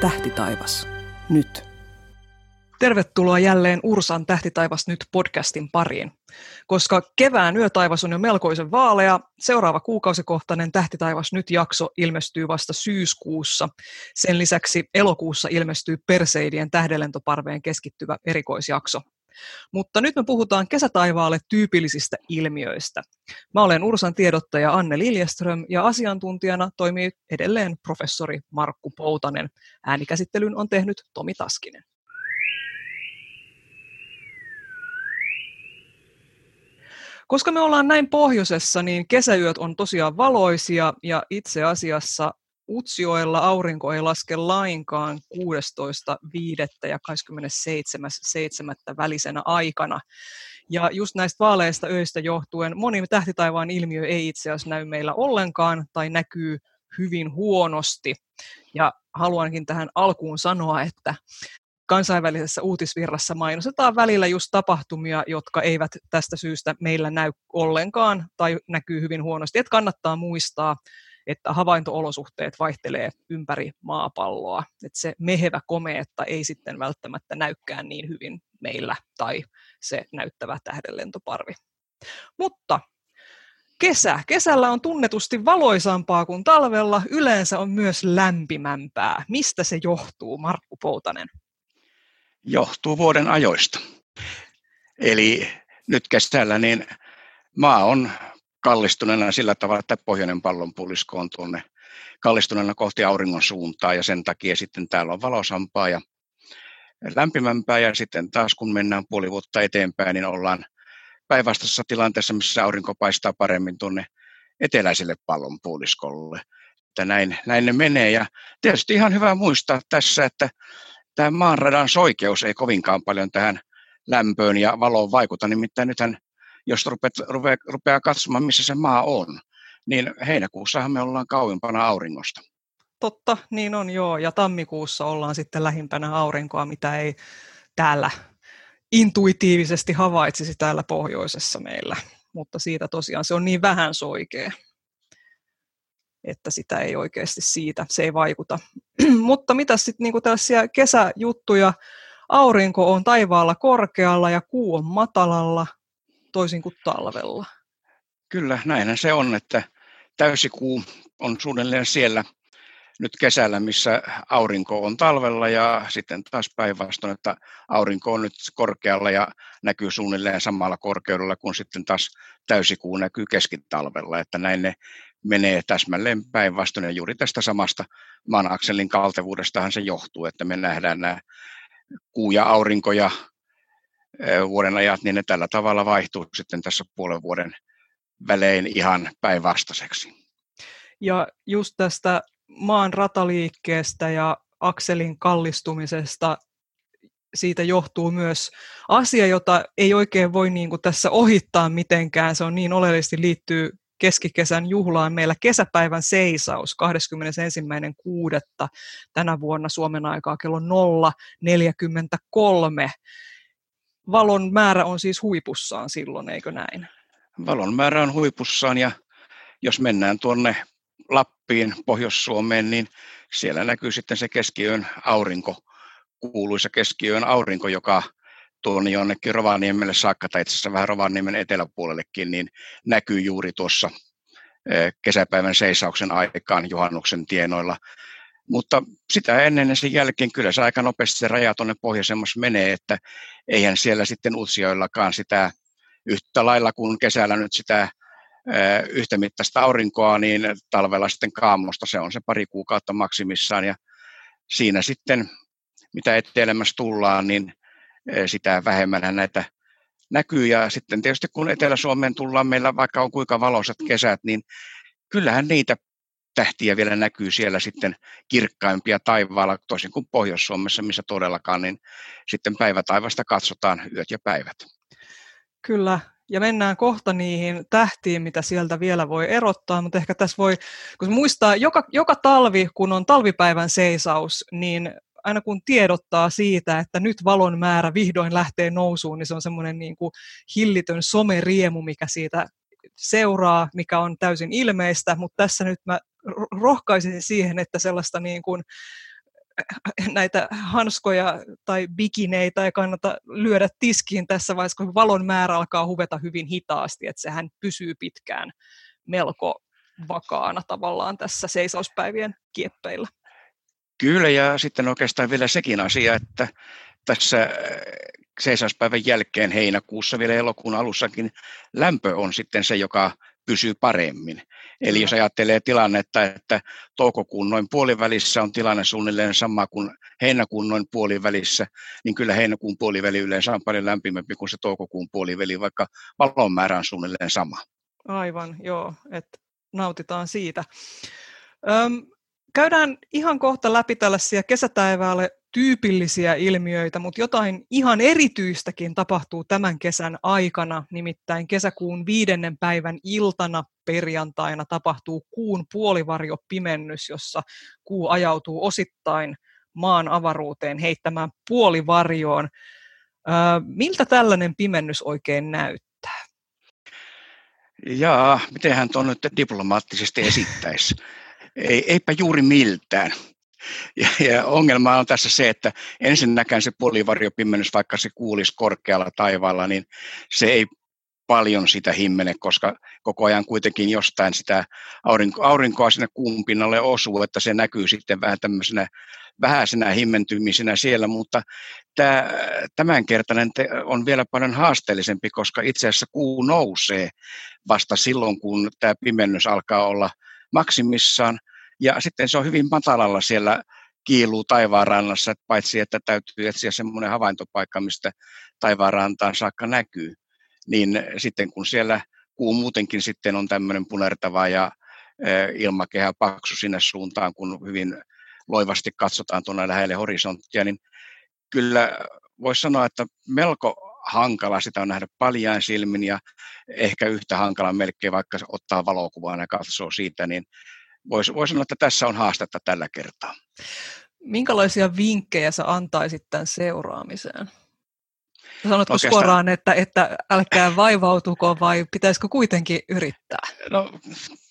Tähtitaivas. Nyt. Tervetuloa jälleen Ursan Tähtitaivas nyt podcastin pariin. Koska kevään yötaivas on jo melkoisen vaalea, seuraava kuukausikohtainen Tähtitaivas nyt jakso ilmestyy vasta syyskuussa. Sen lisäksi elokuussa ilmestyy Perseidien tähdenlentoparveen keskittyvä erikoisjakso. Mutta nyt me puhutaan kesätaivaalle tyypillisistä ilmiöistä. Mä olen Ursan tiedottaja Anne Liljeström ja asiantuntijana toimii edelleen professori Markku Poutanen. Äänikäsittelyn on tehnyt Tomi Taskinen. Koska me ollaan näin pohjoisessa, niin kesäyöt on tosiaan valoisia ja itse asiassa Utsioella aurinko ei laske lainkaan 16.5. ja 27.7. välisenä aikana. Ja just näistä vaaleista öistä johtuen moni tähtitaivaan ilmiö ei itse asiassa näy meillä ollenkaan tai näkyy hyvin huonosti. Ja haluankin tähän alkuun sanoa, että kansainvälisessä uutisvirrassa mainostetaan välillä just tapahtumia, jotka eivät tästä syystä meillä näy ollenkaan tai näkyy hyvin huonosti. Että kannattaa muistaa, että havaintoolosuhteet vaihtelee ympäri maapalloa. Että se mehevä komeetta ei sitten välttämättä näykään niin hyvin meillä tai se näyttävä tähdenlentoparvi. Mutta kesä. Kesällä on tunnetusti valoisampaa kuin talvella. Yleensä on myös lämpimämpää. Mistä se johtuu, Markku Poutanen? Johtuu vuoden ajoista. Eli nyt kesällä niin maa on kallistuneena sillä tavalla, että pohjoinen pallonpuolisko on tuonne kallistuneena kohti auringon suuntaa ja sen takia sitten täällä on valosampaa ja lämpimämpää. Ja sitten taas kun mennään puoli vuotta eteenpäin, niin ollaan päinvastaisessa tilanteessa, missä aurinko paistaa paremmin tuonne eteläiselle pallonpuoliskolle. Että näin, näin ne menee. Ja tietysti ihan hyvä muistaa tässä, että tämä maanradan soikeus ei kovinkaan paljon tähän lämpöön ja valoon vaikuta, nimittäin nythän jos rupeat, rupeaa, rupeaa katsomaan, missä se maa on, niin heinäkuussahan me ollaan kauimpana auringosta. Totta, niin on joo. Ja tammikuussa ollaan sitten lähimpänä aurinkoa, mitä ei täällä intuitiivisesti havaitsisi täällä pohjoisessa meillä. Mutta siitä tosiaan se on niin vähän soikea, että sitä ei oikeasti siitä, se ei vaikuta. Mutta mitä sitten niin tällaisia kesäjuttuja, aurinko on taivaalla korkealla ja kuu on matalalla, toisin kuin talvella. Kyllä, näinhän se on, että täysikuu on suunnilleen siellä nyt kesällä, missä aurinko on talvella ja sitten taas päinvastoin, että aurinko on nyt korkealla ja näkyy suunnilleen samalla korkeudella kuin sitten taas täysikuu näkyy keskitalvella, että näin ne menee täsmälleen päinvastoin ja juuri tästä samasta maan akselin kaltevuudestahan se johtuu, että me nähdään nämä kuu ja aurinko ja vuoden ajat, niin ne tällä tavalla vaihtuu sitten tässä puolen vuoden välein ihan päinvastaiseksi. Ja just tästä maan rataliikkeestä ja akselin kallistumisesta siitä johtuu myös asia, jota ei oikein voi niin kuin tässä ohittaa mitenkään. Se on niin oleellisesti liittyy keskikesän juhlaan meillä kesäpäivän seisaus 21.6. tänä vuonna Suomen aikaa kello 0.43 valon määrä on siis huipussaan silloin, eikö näin? Valon määrä on huipussaan ja jos mennään tuonne Lappiin, Pohjois-Suomeen, niin siellä näkyy sitten se keskiyön aurinko, kuuluisa keskiyön aurinko, joka tuonne jonnekin Rovaniemelle saakka, tai itse asiassa vähän Rovaniemen eteläpuolellekin, niin näkyy juuri tuossa eh, kesäpäivän seisauksen aikaan juhannuksen tienoilla. Mutta sitä ennen ja sen jälkeen kyllä se aika nopeasti se raja tuonne pohjoisemmas menee, että eihän siellä sitten Utsioillakaan sitä yhtä lailla kuin kesällä nyt sitä yhtä mittaista aurinkoa, niin talvella sitten kaamosta se on se pari kuukautta maksimissaan ja siinä sitten mitä etelämässä tullaan, niin sitä vähemmän näitä näkyy. Ja sitten tietysti kun Etelä-Suomeen tullaan, meillä vaikka on kuinka valoisat kesät, niin kyllähän niitä tähtiä vielä näkyy siellä sitten kirkkaimpia taivaalla, toisin kuin Pohjois-Suomessa, missä todellakaan, niin sitten päivätaivasta katsotaan yöt ja päivät. Kyllä, ja mennään kohta niihin tähtiin, mitä sieltä vielä voi erottaa, mutta ehkä tässä voi, kun muistaa, joka, joka talvi, kun on talvipäivän seisaus, niin aina kun tiedottaa siitä, että nyt valon määrä vihdoin lähtee nousuun, niin se on semmoinen niin kuin hillitön someriemu, mikä siitä seuraa, mikä on täysin ilmeistä, mutta tässä nyt mä rohkaisin siihen, että sellaista niin kuin näitä hanskoja tai bikineitä ei kannata lyödä tiskiin tässä vaiheessa, kun valon määrä alkaa huveta hyvin hitaasti, että sehän pysyy pitkään melko vakaana tavallaan tässä seisauspäivien kieppeillä. Kyllä, ja sitten oikeastaan vielä sekin asia, että tässä äh, seisauspäivän jälkeen heinäkuussa vielä elokuun alussakin lämpö on sitten se, joka pysyy paremmin. Eli jos ajattelee tilannetta, että toukokuun noin puolivälissä on tilanne suunnilleen sama kuin heinäkuun noin puolivälissä, niin kyllä heinäkuun puoliväli yleensä on paljon lämpimämpi kuin se toukokuun puoliväli, vaikka valon määrä on suunnilleen sama. Aivan, joo, että nautitaan siitä. Öm, käydään ihan kohta läpi tällaisia kesätäiväälle tyypillisiä ilmiöitä, mutta jotain ihan erityistäkin tapahtuu tämän kesän aikana, nimittäin kesäkuun viidennen päivän iltana perjantaina tapahtuu kuun puolivarjopimennys, jossa kuu ajautuu osittain maan avaruuteen heittämään puolivarjoon. miltä tällainen pimennys oikein näyttää? Jaa, mitenhän tuon nyt diplomaattisesti esittäisi? Ei, eipä juuri miltään. Ja, ja ongelma on tässä se, että ensinnäkään se puolivarjopimmennys, vaikka se kuulisi korkealla taivaalla, niin se ei paljon sitä himmene, koska koko ajan kuitenkin jostain sitä aurinko, aurinkoa sinne kuun pinnalle osuu, että se näkyy sitten vähän tämmöisenä vähäisenä himmentymisenä siellä, mutta tämä, tämänkertainen on vielä paljon haasteellisempi, koska itse asiassa kuu nousee vasta silloin, kun tämä pimennys alkaa olla maksimissaan, ja sitten se on hyvin matalalla siellä kiiluu taivaanrannassa, että paitsi että täytyy etsiä semmoinen havaintopaikka, mistä taivaanrantaan saakka näkyy, niin sitten kun siellä kuu muutenkin sitten on tämmöinen punertava ja ilmakehä paksu sinne suuntaan, kun hyvin loivasti katsotaan tuonne lähelle horisonttia, niin kyllä voisi sanoa, että melko hankala sitä on nähdä paljain silmin ja ehkä yhtä hankala melkein vaikka ottaa valokuvaa ja katsoo siitä, niin voisi vois sanoa, että tässä on haastetta tällä kertaa. Minkälaisia vinkkejä sä antaisit tämän seuraamiseen? Sanotko Oikeastaan... suoraan, että, että älkää vaivautuko vai pitäisikö kuitenkin yrittää? No,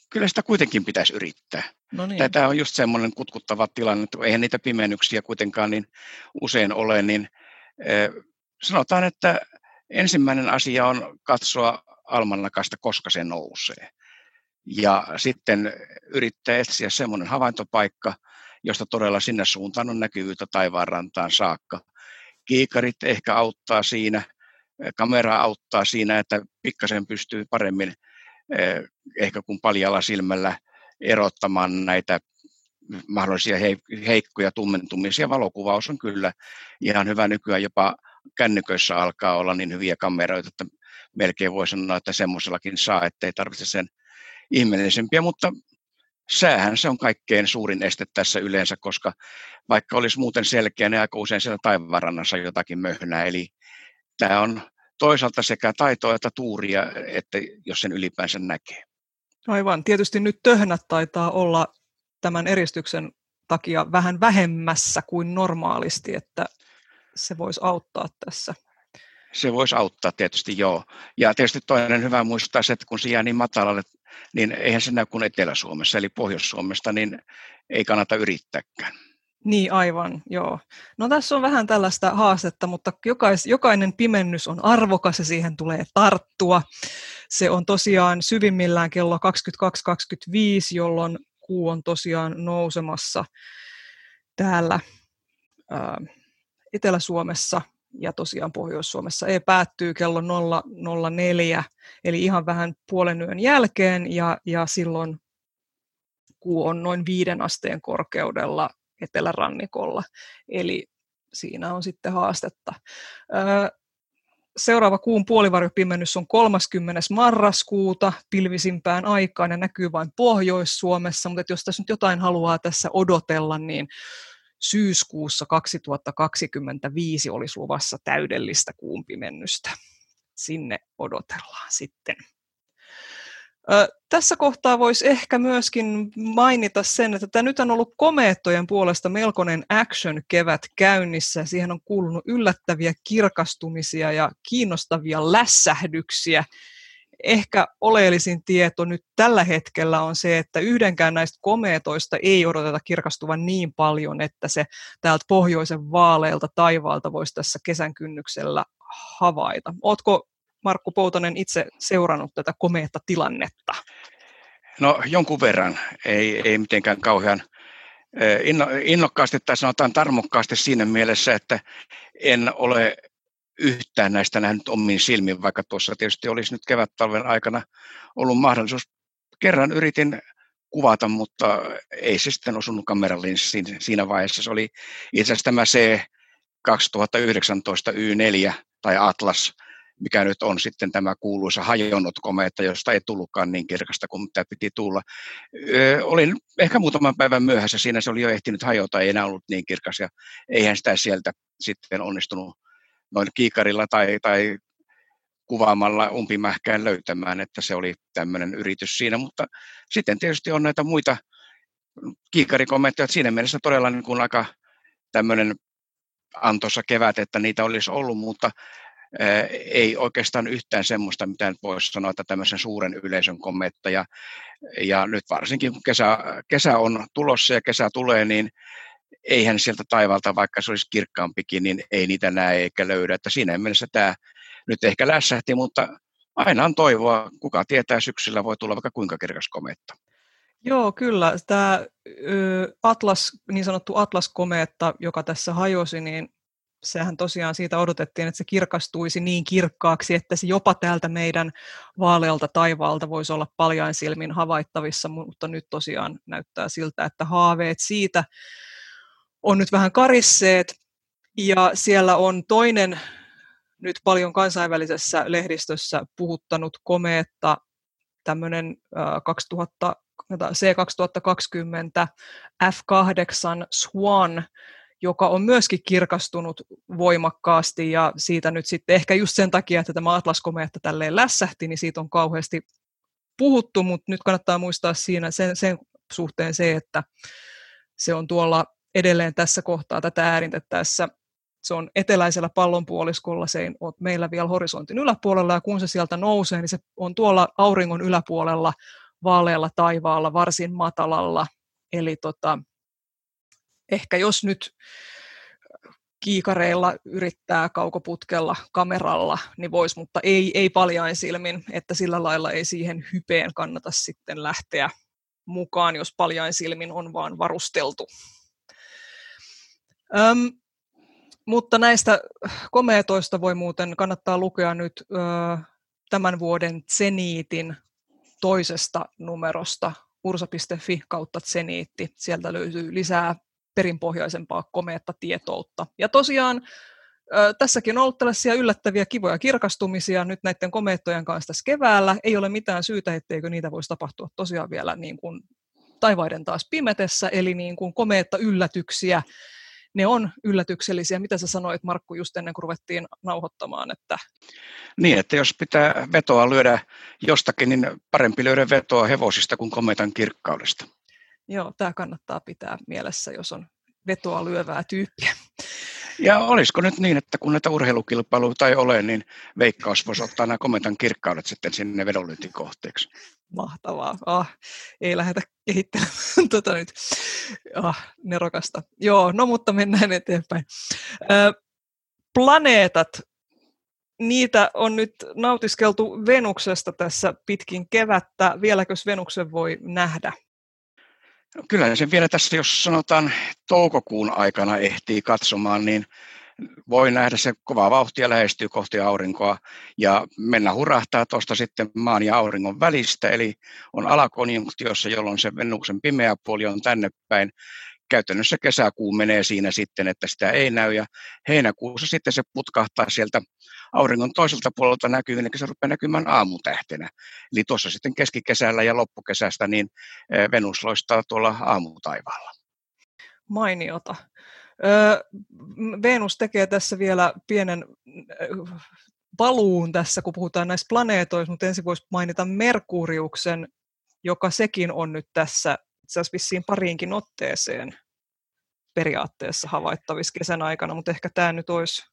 kyllä sitä kuitenkin pitäisi yrittää. No niin. Tämä on just semmoinen kutkuttava tilanne, että eihän niitä pimennyksiä kuitenkaan niin usein ole, niin sanotaan, että ensimmäinen asia on katsoa almanakasta, koska se nousee ja sitten yrittää etsiä semmoinen havaintopaikka, josta todella sinne suuntaan on näkyvyyttä taivaanrantaan saakka. Kiikarit ehkä auttaa siinä, kamera auttaa siinä, että pikkasen pystyy paremmin eh, ehkä kuin paljalla silmällä erottamaan näitä mahdollisia heikkoja tummentumisia. Valokuvaus on kyllä ihan hyvä nykyään, jopa kännyköissä alkaa olla niin hyviä kameroita, että melkein voi sanoa, että semmoisellakin saa, ettei tarvitse sen ihmeellisempiä, mutta säähän se on kaikkein suurin este tässä yleensä, koska vaikka olisi muuten selkeä, niin aika usein siellä taivaanrannassa jotakin möhnää. Eli tämä on toisaalta sekä taitoa että tuuria, että jos sen ylipäänsä näkee. Aivan. Tietysti nyt töhnät taitaa olla tämän eristyksen takia vähän vähemmässä kuin normaalisti, että se voisi auttaa tässä. Se voisi auttaa tietysti, joo. Ja tietysti toinen hyvä muistaa se, että kun se jää niin matalalle niin eihän se näy kuin Etelä-Suomessa, eli Pohjois-Suomesta, niin ei kannata yrittääkään. Niin, aivan, joo. No tässä on vähän tällaista haastetta, mutta jokais, jokainen pimennys on arvokas ja siihen tulee tarttua. Se on tosiaan syvimmillään kello 22.25, jolloin kuu on tosiaan nousemassa täällä ää, Etelä-Suomessa ja tosiaan Pohjois-Suomessa E päättyy kello 004, eli ihan vähän puolen yön jälkeen, ja, ja silloin kuu on noin viiden asteen korkeudella etelärannikolla, eli siinä on sitten haastetta. Seuraava kuun puolivarjopimennys on 30. marraskuuta pilvisimpään aikaan ja näkyy vain Pohjois-Suomessa, mutta jos tässä nyt jotain haluaa tässä odotella, niin syyskuussa 2025 olisi luvassa täydellistä kuumpimennystä. Sinne odotellaan sitten. Tässä kohtaa voisi ehkä myöskin mainita sen, että tämä nyt on ollut komeettojen puolesta melkoinen action-kevät käynnissä. Siihen on kuulunut yllättäviä kirkastumisia ja kiinnostavia lässähdyksiä. Ehkä oleellisin tieto nyt tällä hetkellä on se, että yhdenkään näistä komeetoista ei odoteta kirkastuvan niin paljon, että se täältä pohjoisen vaaleilta taivaalta voisi tässä kesän kynnyksellä havaita. Oletko Markku Poutonen itse seurannut tätä komeetta tilannetta? No jonkun verran, ei, ei mitenkään kauhean inno, innokkaasti tai sanotaan tarmokkaasti siinä mielessä, että en ole yhtään näistä nähnyt omiin silmin, vaikka tuossa tietysti olisi nyt kevät-talven aikana ollut mahdollisuus. Kerran yritin kuvata, mutta ei se sitten osunut kameralinssiin siinä vaiheessa. Se oli itse asiassa tämä C 2019 Y4 tai Atlas, mikä nyt on sitten tämä kuuluisa hajonnut komeetta, josta ei tullutkaan niin kirkasta kuin mitä piti tulla. Ö, olin ehkä muutaman päivän myöhässä, siinä se oli jo ehtinyt hajota, ei enää ollut niin kirkas, ja eihän sitä sieltä sitten onnistunut noin kiikarilla tai, tai kuvaamalla umpimähkään löytämään, että se oli tämmöinen yritys siinä, mutta sitten tietysti on näitä muita kiikarikommentteja, että siinä mielessä todella niin kuin aika tämmöinen antossa kevät, että niitä olisi ollut, mutta ei oikeastaan yhtään semmoista, mitä nyt voisi sanoa, että tämmöisen suuren yleisön kommentteja. Ja nyt varsinkin kun kesä, kesä on tulossa ja kesä tulee, niin eihän sieltä taivalta, vaikka se olisi kirkkaampikin, niin ei niitä näe eikä löydä. Että siinä mielessä tämä nyt ehkä lässähti, mutta aina on toivoa. Kuka tietää, syksyllä voi tulla vaikka kuinka kirkas kometta. Joo, kyllä. Tämä Atlas, niin sanottu Atlas-komeetta, joka tässä hajosi, niin sehän tosiaan siitä odotettiin, että se kirkastuisi niin kirkkaaksi, että se jopa täältä meidän vaalealta taivaalta voisi olla paljain silmin havaittavissa, mutta nyt tosiaan näyttää siltä, että haaveet siitä on nyt vähän karisseet. Ja siellä on toinen nyt paljon kansainvälisessä lehdistössä puhuttanut komeetta, tämmöinen 2000, C2020 F8 Swan, joka on myöskin kirkastunut voimakkaasti ja siitä nyt sitten ehkä just sen takia, että tämä Atlas-komeetta tälleen lässähti, niin siitä on kauheasti puhuttu, mutta nyt kannattaa muistaa siinä sen, sen suhteen se, että se on tuolla edelleen tässä kohtaa tätä äärintettäessä se on eteläisellä pallonpuoliskolla, se ei ole meillä vielä horisontin yläpuolella, ja kun se sieltä nousee, niin se on tuolla auringon yläpuolella vaalealla taivaalla varsin matalalla. Eli tota, ehkä jos nyt kiikareilla yrittää kaukoputkella kameralla, niin voisi, mutta ei, ei paljain silmin, että sillä lailla ei siihen hypeen kannata sitten lähteä mukaan, jos paljain silmin on vaan varusteltu. Öm, mutta näistä komeetoista voi muuten kannattaa lukea nyt ö, tämän vuoden Zeniitin toisesta numerosta ursa.fi kautta Zeniitti. Sieltä löytyy lisää perinpohjaisempaa komeetta tietoutta. Ja tosiaan ö, tässäkin on ollut tällaisia yllättäviä kivoja kirkastumisia nyt näiden komeettojen kanssa tässä keväällä. Ei ole mitään syytä, etteikö niitä voisi tapahtua tosiaan vielä niin kuin taivaiden taas pimetessä, eli niin kuin komeetta yllätyksiä ne on yllätyksellisiä. Mitä sä sanoit Markku just ennen kuin ruvettiin nauhoittamaan? Että... Niin, että jos pitää vetoa lyödä jostakin, niin parempi löydä vetoa hevosista kuin kometan kirkkaudesta. Joo, tämä kannattaa pitää mielessä, jos on vetoa lyövää tyyppiä. Ja olisiko nyt niin, että kun näitä urheilukilpailuita ei ole, niin veikkaus voisi ottaa nämä kometan kirkkaudet sitten sinne vedonlyöntikohteeksi. Mahtavaa. Ah, ei lähdetä kehittelemään tota nyt. Ah, nerokasta. Joo, no mutta mennään eteenpäin. Ö, planeetat, niitä on nyt nautiskeltu Venuksesta tässä pitkin kevättä. Vieläkös Venuksen voi nähdä? No, kyllä sen vielä tässä, jos sanotaan toukokuun aikana ehtii katsomaan, niin voi nähdä se kovaa vauhtia lähestyy kohti aurinkoa ja mennä hurahtaa tuosta sitten maan ja auringon välistä, eli on alakonjunktiossa, jolloin se Venuksen pimeä puoli on tänne päin. Käytännössä kesäkuu menee siinä sitten, että sitä ei näy ja heinäkuussa sitten se putkahtaa sieltä auringon toiselta puolelta näkyy, niin se rupeaa näkymään aamutähtenä. Eli tuossa sitten keskikesällä ja loppukesästä niin eh, Venus loistaa tuolla aamutaivaalla. Mainiota. Venus tekee tässä vielä pienen paluun tässä, kun puhutaan näistä planeetoista, mutta ensin voisi mainita Merkuriuksen, joka sekin on nyt tässä itse asiassa vissiin pariinkin otteeseen periaatteessa havaittavissa kesän aikana, mutta ehkä tämä nyt olisi,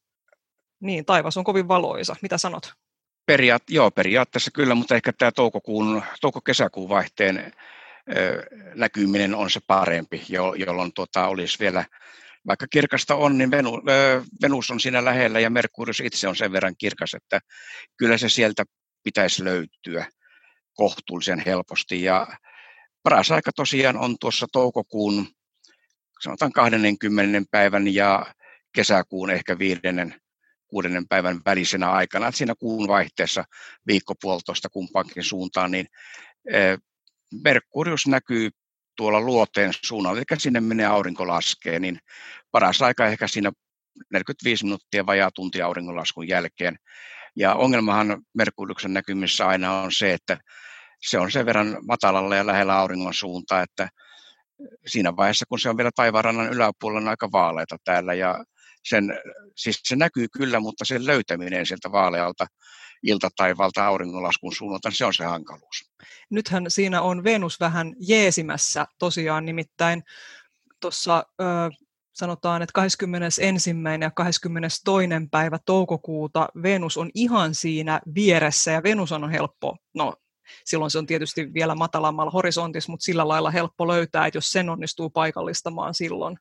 niin taivas on kovin valoisa. Mitä sanot? Periaat, joo, periaatteessa kyllä, mutta ehkä tämä toukokuun, touko-kesäkuun vaihteen näkyminen on se parempi, jolloin tuota, olisi vielä, vaikka kirkasta on, niin Venu, Venus on siinä lähellä ja Merkurius itse on sen verran kirkas, että kyllä se sieltä pitäisi löytyä kohtuullisen helposti. Ja paras aika tosiaan on tuossa toukokuun, sanotaan 20. päivän ja kesäkuun ehkä viidennen, kuudennen päivän välisenä aikana, että siinä kuun vaihteessa viikko puolitoista kumpaankin suuntaan, niin Merkurius näkyy tuolla luoteen suunnalla, eli sinne menee aurinko laskee, niin paras aika ehkä siinä 45 minuuttia vajaa tunti auringonlaskun jälkeen. Ja ongelmahan Merkuriuksen näkymissä aina on se, että se on sen verran matalalla ja lähellä auringon suuntaa, että siinä vaiheessa, kun se on vielä taivaanrannan yläpuolella, on aika vaaleita täällä. Ja sen, siis se näkyy kyllä, mutta sen löytäminen sieltä vaalealta iltataivalta auringonlaskun suunnalta, niin se on se hankaluus. Nythän siinä on Venus vähän jeesimässä tosiaan, nimittäin tuossa sanotaan, että 21. ja 22. päivä toukokuuta Venus on ihan siinä vieressä ja Venus on helppo, no silloin se on tietysti vielä matalammalla horisontissa, mutta sillä lailla helppo löytää, että jos sen onnistuu paikallistamaan silloin,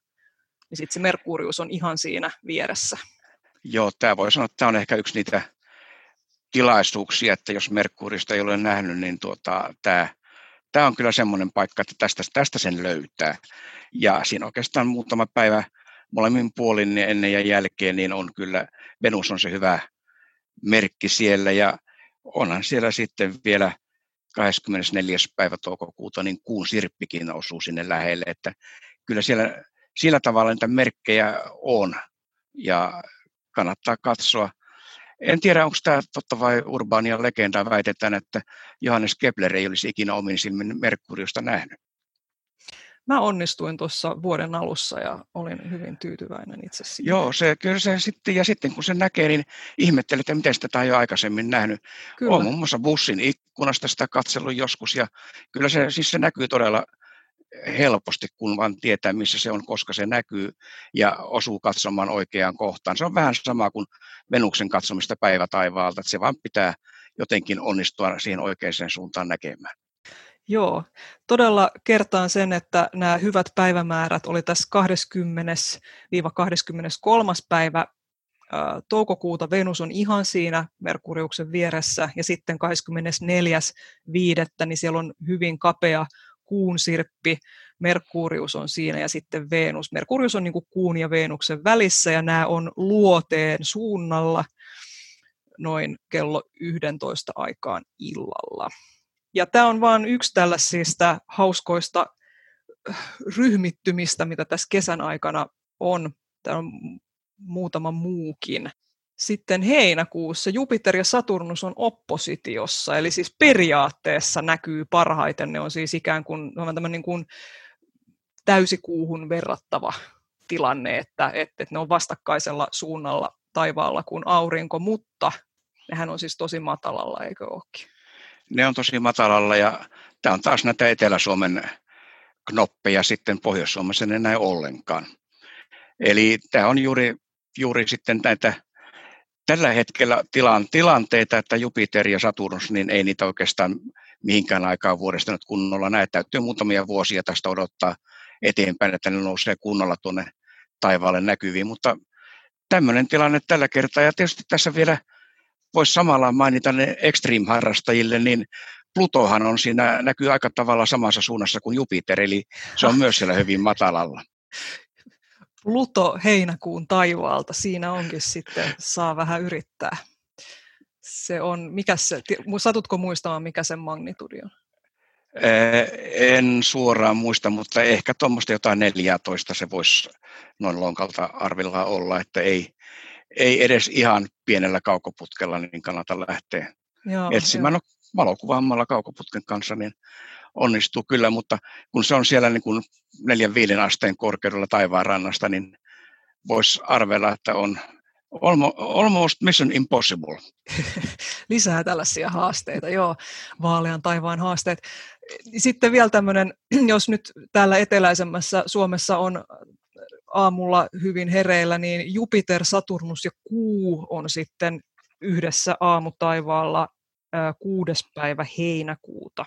niin sitten se Merkurius on ihan siinä vieressä. Joo, tämä voi sanoa, että tämä on ehkä yksi niitä tilaisuuksia, että jos Merkurista ei ole nähnyt, niin tuota, tämä, tämä on kyllä semmoinen paikka, että tästä, tästä sen löytää. Ja siinä oikeastaan muutama päivä molemmin puolin ennen ja jälkeen, niin on kyllä, Venus on se hyvä merkki siellä ja onhan siellä sitten vielä 24. päivä toukokuuta, niin kuun sirppikin osuu sinne lähelle, että kyllä siellä sillä tavalla niitä merkkejä on ja kannattaa katsoa. En tiedä, onko tämä totta vai urbaania legendaa väitetään, että Johannes Kepler ei olisi ikinä omin silmin Merkuriosta nähnyt. Mä onnistuin tuossa vuoden alussa ja olin hyvin tyytyväinen itse siihen. Joo, se, kyllä se sitten, ja sitten kun se näkee, niin ihmettelee, että miten sitä on jo aikaisemmin nähnyt. Kyllä. Olen muun muassa bussin ikkunasta sitä katsellut joskus, ja kyllä se, siis se näkyy todella helposti, kun vaan tietää, missä se on, koska se näkyy ja osuu katsomaan oikeaan kohtaan. Se on vähän sama kuin Venuksen katsomista päivätaivaalta, että se vaan pitää jotenkin onnistua siihen oikeaan suuntaan näkemään. Joo, todella kertaan sen, että nämä hyvät päivämäärät oli tässä 20-23. päivä toukokuuta Venus on ihan siinä Merkuriuksen vieressä ja sitten 24.5. niin siellä on hyvin kapea kuun sirppi, Merkurius on siinä ja sitten Venus. Merkurius on niin kuin kuun ja Venuksen välissä ja nämä on luoteen suunnalla noin kello 11 aikaan illalla. Ja tämä on vain yksi tällaisista hauskoista äh, ryhmittymistä, mitä tässä kesän aikana on. Tämä on muutama muukin. Sitten heinäkuussa Jupiter ja Saturnus on oppositiossa, eli siis periaatteessa näkyy parhaiten. Ne on siis ikään kuin, niin kuin täysikuuhun verrattava tilanne, että, että ne on vastakkaisella suunnalla taivaalla kuin aurinko, mutta nehän on siis tosi matalalla, eikö olekin? Ne on tosi matalalla ja tämä on taas näitä Etelä-Suomen knoppeja sitten Pohjois-Suomessa ne näy ollenkaan. Eli tämä on juuri, juuri sitten näitä tällä hetkellä tilan, tilanteita, että Jupiter ja Saturnus, niin ei niitä oikeastaan mihinkään aikaan vuodesta nyt kunnolla näe. Täytyy muutamia vuosia tästä odottaa eteenpäin, että ne nousee kunnolla tuonne taivaalle näkyviin. Mutta tämmöinen tilanne tällä kertaa. Ja tietysti tässä vielä voisi samalla mainita ne extreme-harrastajille, niin Plutohan on siinä, näkyy aika tavalla samassa suunnassa kuin Jupiter, eli se on myös siellä hyvin matalalla. Pluto heinäkuun taivaalta, siinä onkin sitten, saa vähän yrittää. Se on, mikä se, satutko muistamaan, mikä sen magnitudi on? En suoraan muista, mutta ehkä tuommoista jotain 14 se voisi noin lonkalta arvilla olla, että ei, ei edes ihan pienellä kaukoputkella niin kannata lähteä Joo, etsimään. Jo. No, valokuvaammalla kaukoputken kanssa niin onnistuu kyllä, mutta kun se on siellä niin kuin neljän viiden asteen korkeudella taivaan rannasta, niin voisi arvella, että on almost mission impossible. Lisää tällaisia haasteita, joo, vaalean taivaan haasteet. Sitten vielä tämmöinen, jos nyt täällä eteläisemmässä Suomessa on aamulla hyvin hereillä, niin Jupiter, Saturnus ja Kuu on sitten yhdessä aamutaivaalla kuudes päivä heinäkuuta.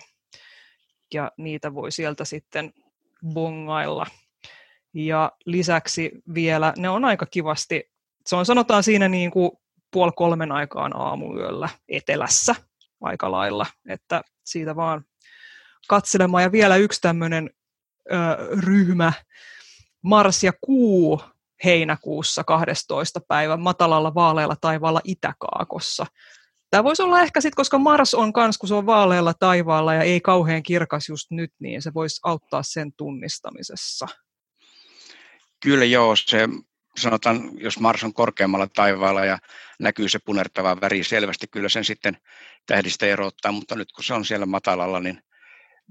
Ja niitä voi sieltä sitten bongailla. Ja lisäksi vielä, ne on aika kivasti, se on sanotaan siinä niin kuin puoli kolmen aikaan aamuyöllä etelässä aika lailla, että siitä vaan katselemaan. Ja vielä yksi tämmöinen ryhmä, Mars ja Kuu heinäkuussa 12. päivä matalalla vaalealla taivaalla Itäkaakossa. Tämä voisi olla ehkä sitten, koska Mars on kans, kun se on vaalealla taivaalla ja ei kauhean kirkas just nyt, niin se voisi auttaa sen tunnistamisessa. Kyllä joo, se sanotaan, jos Mars on korkeammalla taivaalla ja näkyy se punertava väri selvästi, kyllä sen sitten tähdistä erottaa, mutta nyt kun se on siellä matalalla, niin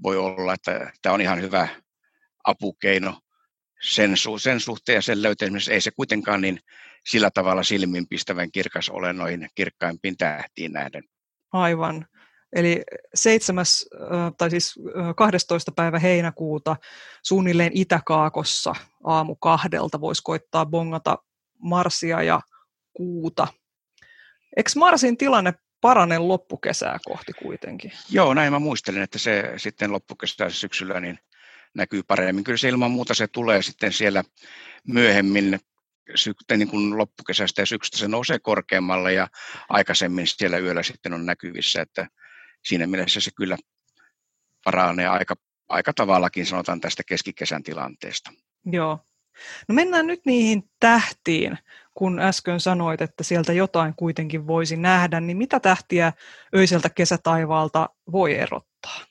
voi olla, että tämä on ihan hyvä apukeino sen, su- sen suhteen ja sen löytämisessä. Ei se kuitenkaan niin sillä tavalla silmiinpistävän kirkas ole noihin kirkkaimpiin tähtiin nähden. Aivan. Eli 7. tai siis 12. päivä heinäkuuta suunnilleen Itäkaakossa aamu kahdelta voisi koittaa bongata Marsia ja kuuta. Eikö Marsin tilanne parane loppukesää kohti kuitenkin? Joo, näin mä muistelin, että se sitten loppukesää syksyllä niin näkyy paremmin. Kyllä se ilman muuta se tulee sitten siellä myöhemmin sitten niin kuin loppukesästä ja syksystä se nousee korkeammalle ja aikaisemmin siellä yöllä sitten on näkyvissä, että siinä mielessä se kyllä paranee aika, aika tavallakin sanotaan tästä keskikesän tilanteesta. Joo. No mennään nyt niihin tähtiin, kun äsken sanoit, että sieltä jotain kuitenkin voisi nähdä, niin mitä tähtiä öiseltä kesätaivaalta voi erottaa?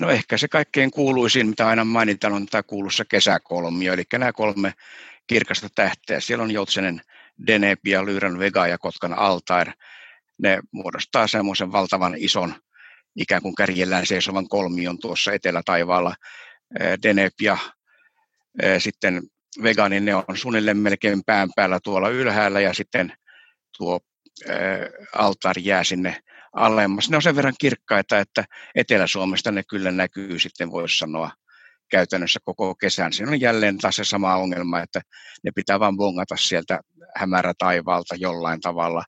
No ehkä se kaikkein kuuluisin, mitä aina mainitaan, on tämä kuulussa kesäkolmio, eli nämä kolme kirkasta tähteä. Siellä on Joutsenen Denepia, Lyyrän Vega ja Kotkan Altair. Ne muodostaa semmoisen valtavan ison ikään kuin kärjellään seisovan kolmion tuossa etelätaivaalla. Denepia, sitten Vega, niin ne on suunnilleen melkein pään päällä tuolla ylhäällä ja sitten tuo altair jää sinne alemmas. Ne on sen verran kirkkaita, että Etelä-Suomesta ne kyllä näkyy sitten, voisi sanoa, käytännössä koko kesän. Siinä on jälleen taas se sama ongelma, että ne pitää vain bongata sieltä hämärä taivaalta jollain tavalla.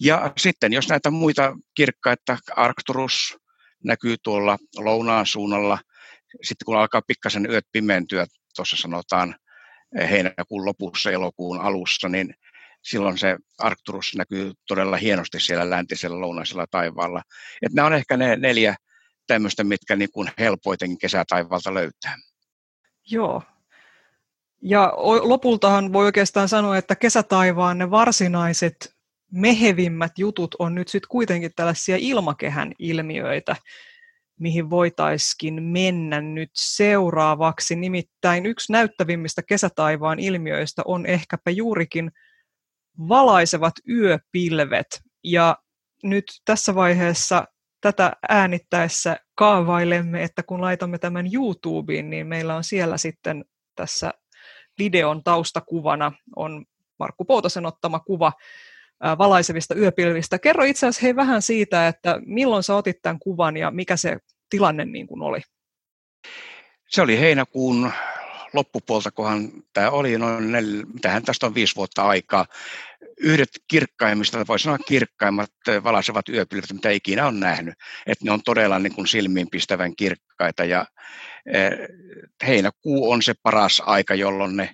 Ja sitten jos näitä muita kirkkaita, Arcturus näkyy tuolla lounaan suunnalla, sitten kun alkaa pikkasen yöt pimentyä, tuossa sanotaan heinäkuun lopussa, elokuun alussa, niin silloin se Arcturus näkyy todella hienosti siellä läntisellä lounaisella taivaalla. Et nämä on ehkä ne neljä tämmöistä, mitkä niin kuin helpoiten kesätaivalta löytää. Joo. Ja lopultahan voi oikeastaan sanoa, että kesätaivaan ne varsinaiset mehevimmät jutut on nyt sitten kuitenkin tällaisia ilmakehän ilmiöitä, mihin voitaisiin mennä nyt seuraavaksi. Nimittäin yksi näyttävimmistä kesätaivaan ilmiöistä on ehkäpä juurikin valaisevat yöpilvet. Ja nyt tässä vaiheessa tätä äänittäessä kaavailemme, että kun laitamme tämän YouTubeen, niin meillä on siellä sitten tässä videon taustakuvana on Markku Poutosen ottama kuva valaisevista yöpilvistä. Kerro itse asiassa hei vähän siitä, että milloin sä otit tämän kuvan ja mikä se tilanne niin kuin oli? Se oli heinäkuun loppupuolta, kunhan tämä oli noin, nel, mitähän tästä on viisi vuotta aikaa. Yhdet kirkkaimmista, voi sanoa kirkkaimmat valaisevat yöpilvet, mitä ikinä on nähnyt. Että ne on todella niin kuin silmiinpistävän kirkkaita ja eh, heinäkuu on se paras aika, jolloin ne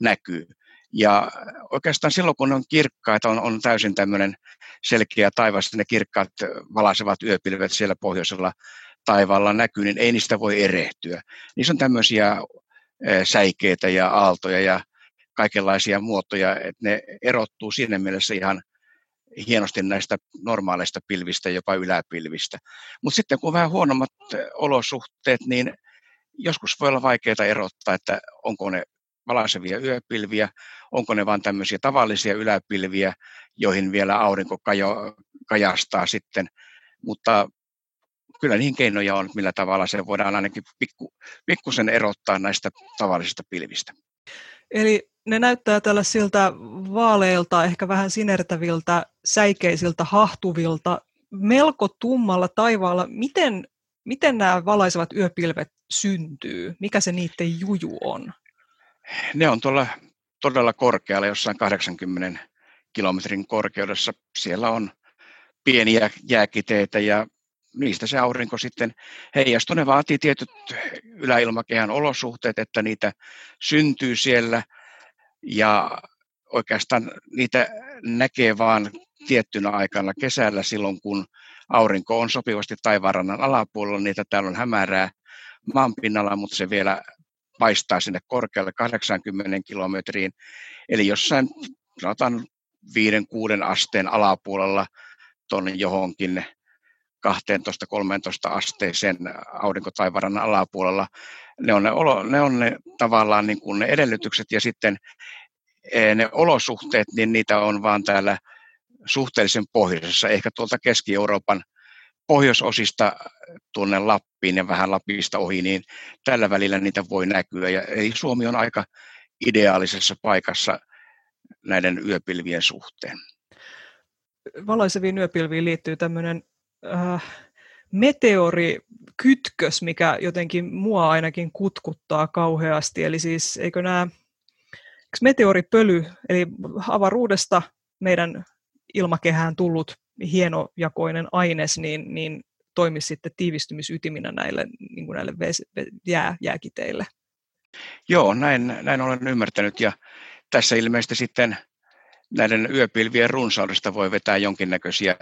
näkyy. Ja oikeastaan silloin, kun ne on kirkkaita, on, on täysin tämmöinen selkeä taivas, ne kirkkaat valaisevat yöpilvet siellä pohjoisella taivaalla näkyy, niin ei niistä voi erehtyä. Niissä on tämmöisiä säikeitä ja aaltoja ja kaikenlaisia muotoja, että ne erottuu siinä mielessä ihan hienosti näistä normaaleista pilvistä, jopa yläpilvistä. Mutta sitten kun on vähän huonommat olosuhteet, niin joskus voi olla vaikeaa erottaa, että onko ne valaisevia yöpilviä, onko ne vain tämmöisiä tavallisia yläpilviä, joihin vielä aurinko kajo, kajastaa sitten. Mutta kyllä niihin keinoja on, millä tavalla se voidaan ainakin pikku, pikkusen erottaa näistä tavallisista pilvistä. Eli ne näyttää tällaisilta vaaleilta, ehkä vähän sinertäviltä, säikeisiltä, hahtuvilta, melko tummalla taivaalla. Miten, miten nämä valaisevat yöpilvet syntyy? Mikä se niiden juju on? Ne on tuolla todella korkealla, jossain 80 kilometrin korkeudessa. Siellä on pieniä jääkiteitä ja niistä se aurinko sitten heijastuu. Ne vaatii tietyt yläilmakehän olosuhteet, että niitä syntyy siellä ja oikeastaan niitä näkee vaan tiettynä aikana kesällä silloin, kun aurinko on sopivasti taivaanrannan alapuolella, niitä täällä on hämärää maanpinnalla, mutta se vielä paistaa sinne korkealle 80 kilometriin. Eli jossain sanotaan 5-6 asteen alapuolella tuonne johonkin 12-13 asteisen aurinkotaivaran alapuolella. Ne on ne, olo, ne, on ne tavallaan niin kuin ne edellytykset ja sitten e, ne olosuhteet, niin niitä on vaan täällä suhteellisen pohjoisessa, ehkä tuolta Keski-Euroopan pohjoisosista tuonne Lappiin ja vähän Lapista ohi, niin tällä välillä niitä voi näkyä. Ja ei Suomi on aika ideaalisessa paikassa näiden yöpilvien suhteen. Valaiseviin yöpilviin liittyy tämmöinen äh, meteorikytkös, mikä jotenkin mua ainakin kutkuttaa kauheasti. Eli siis eikö nämä meteoripöly, eli avaruudesta meidän ilmakehään tullut hienojakoinen aines, niin, niin toimisi sitten tiivistymisytiminä näille, niin näille jää, jääkiteille. Joo, näin, näin olen ymmärtänyt ja tässä ilmeisesti sitten näiden yöpilvien runsaudesta voi vetää jonkinnäköisiä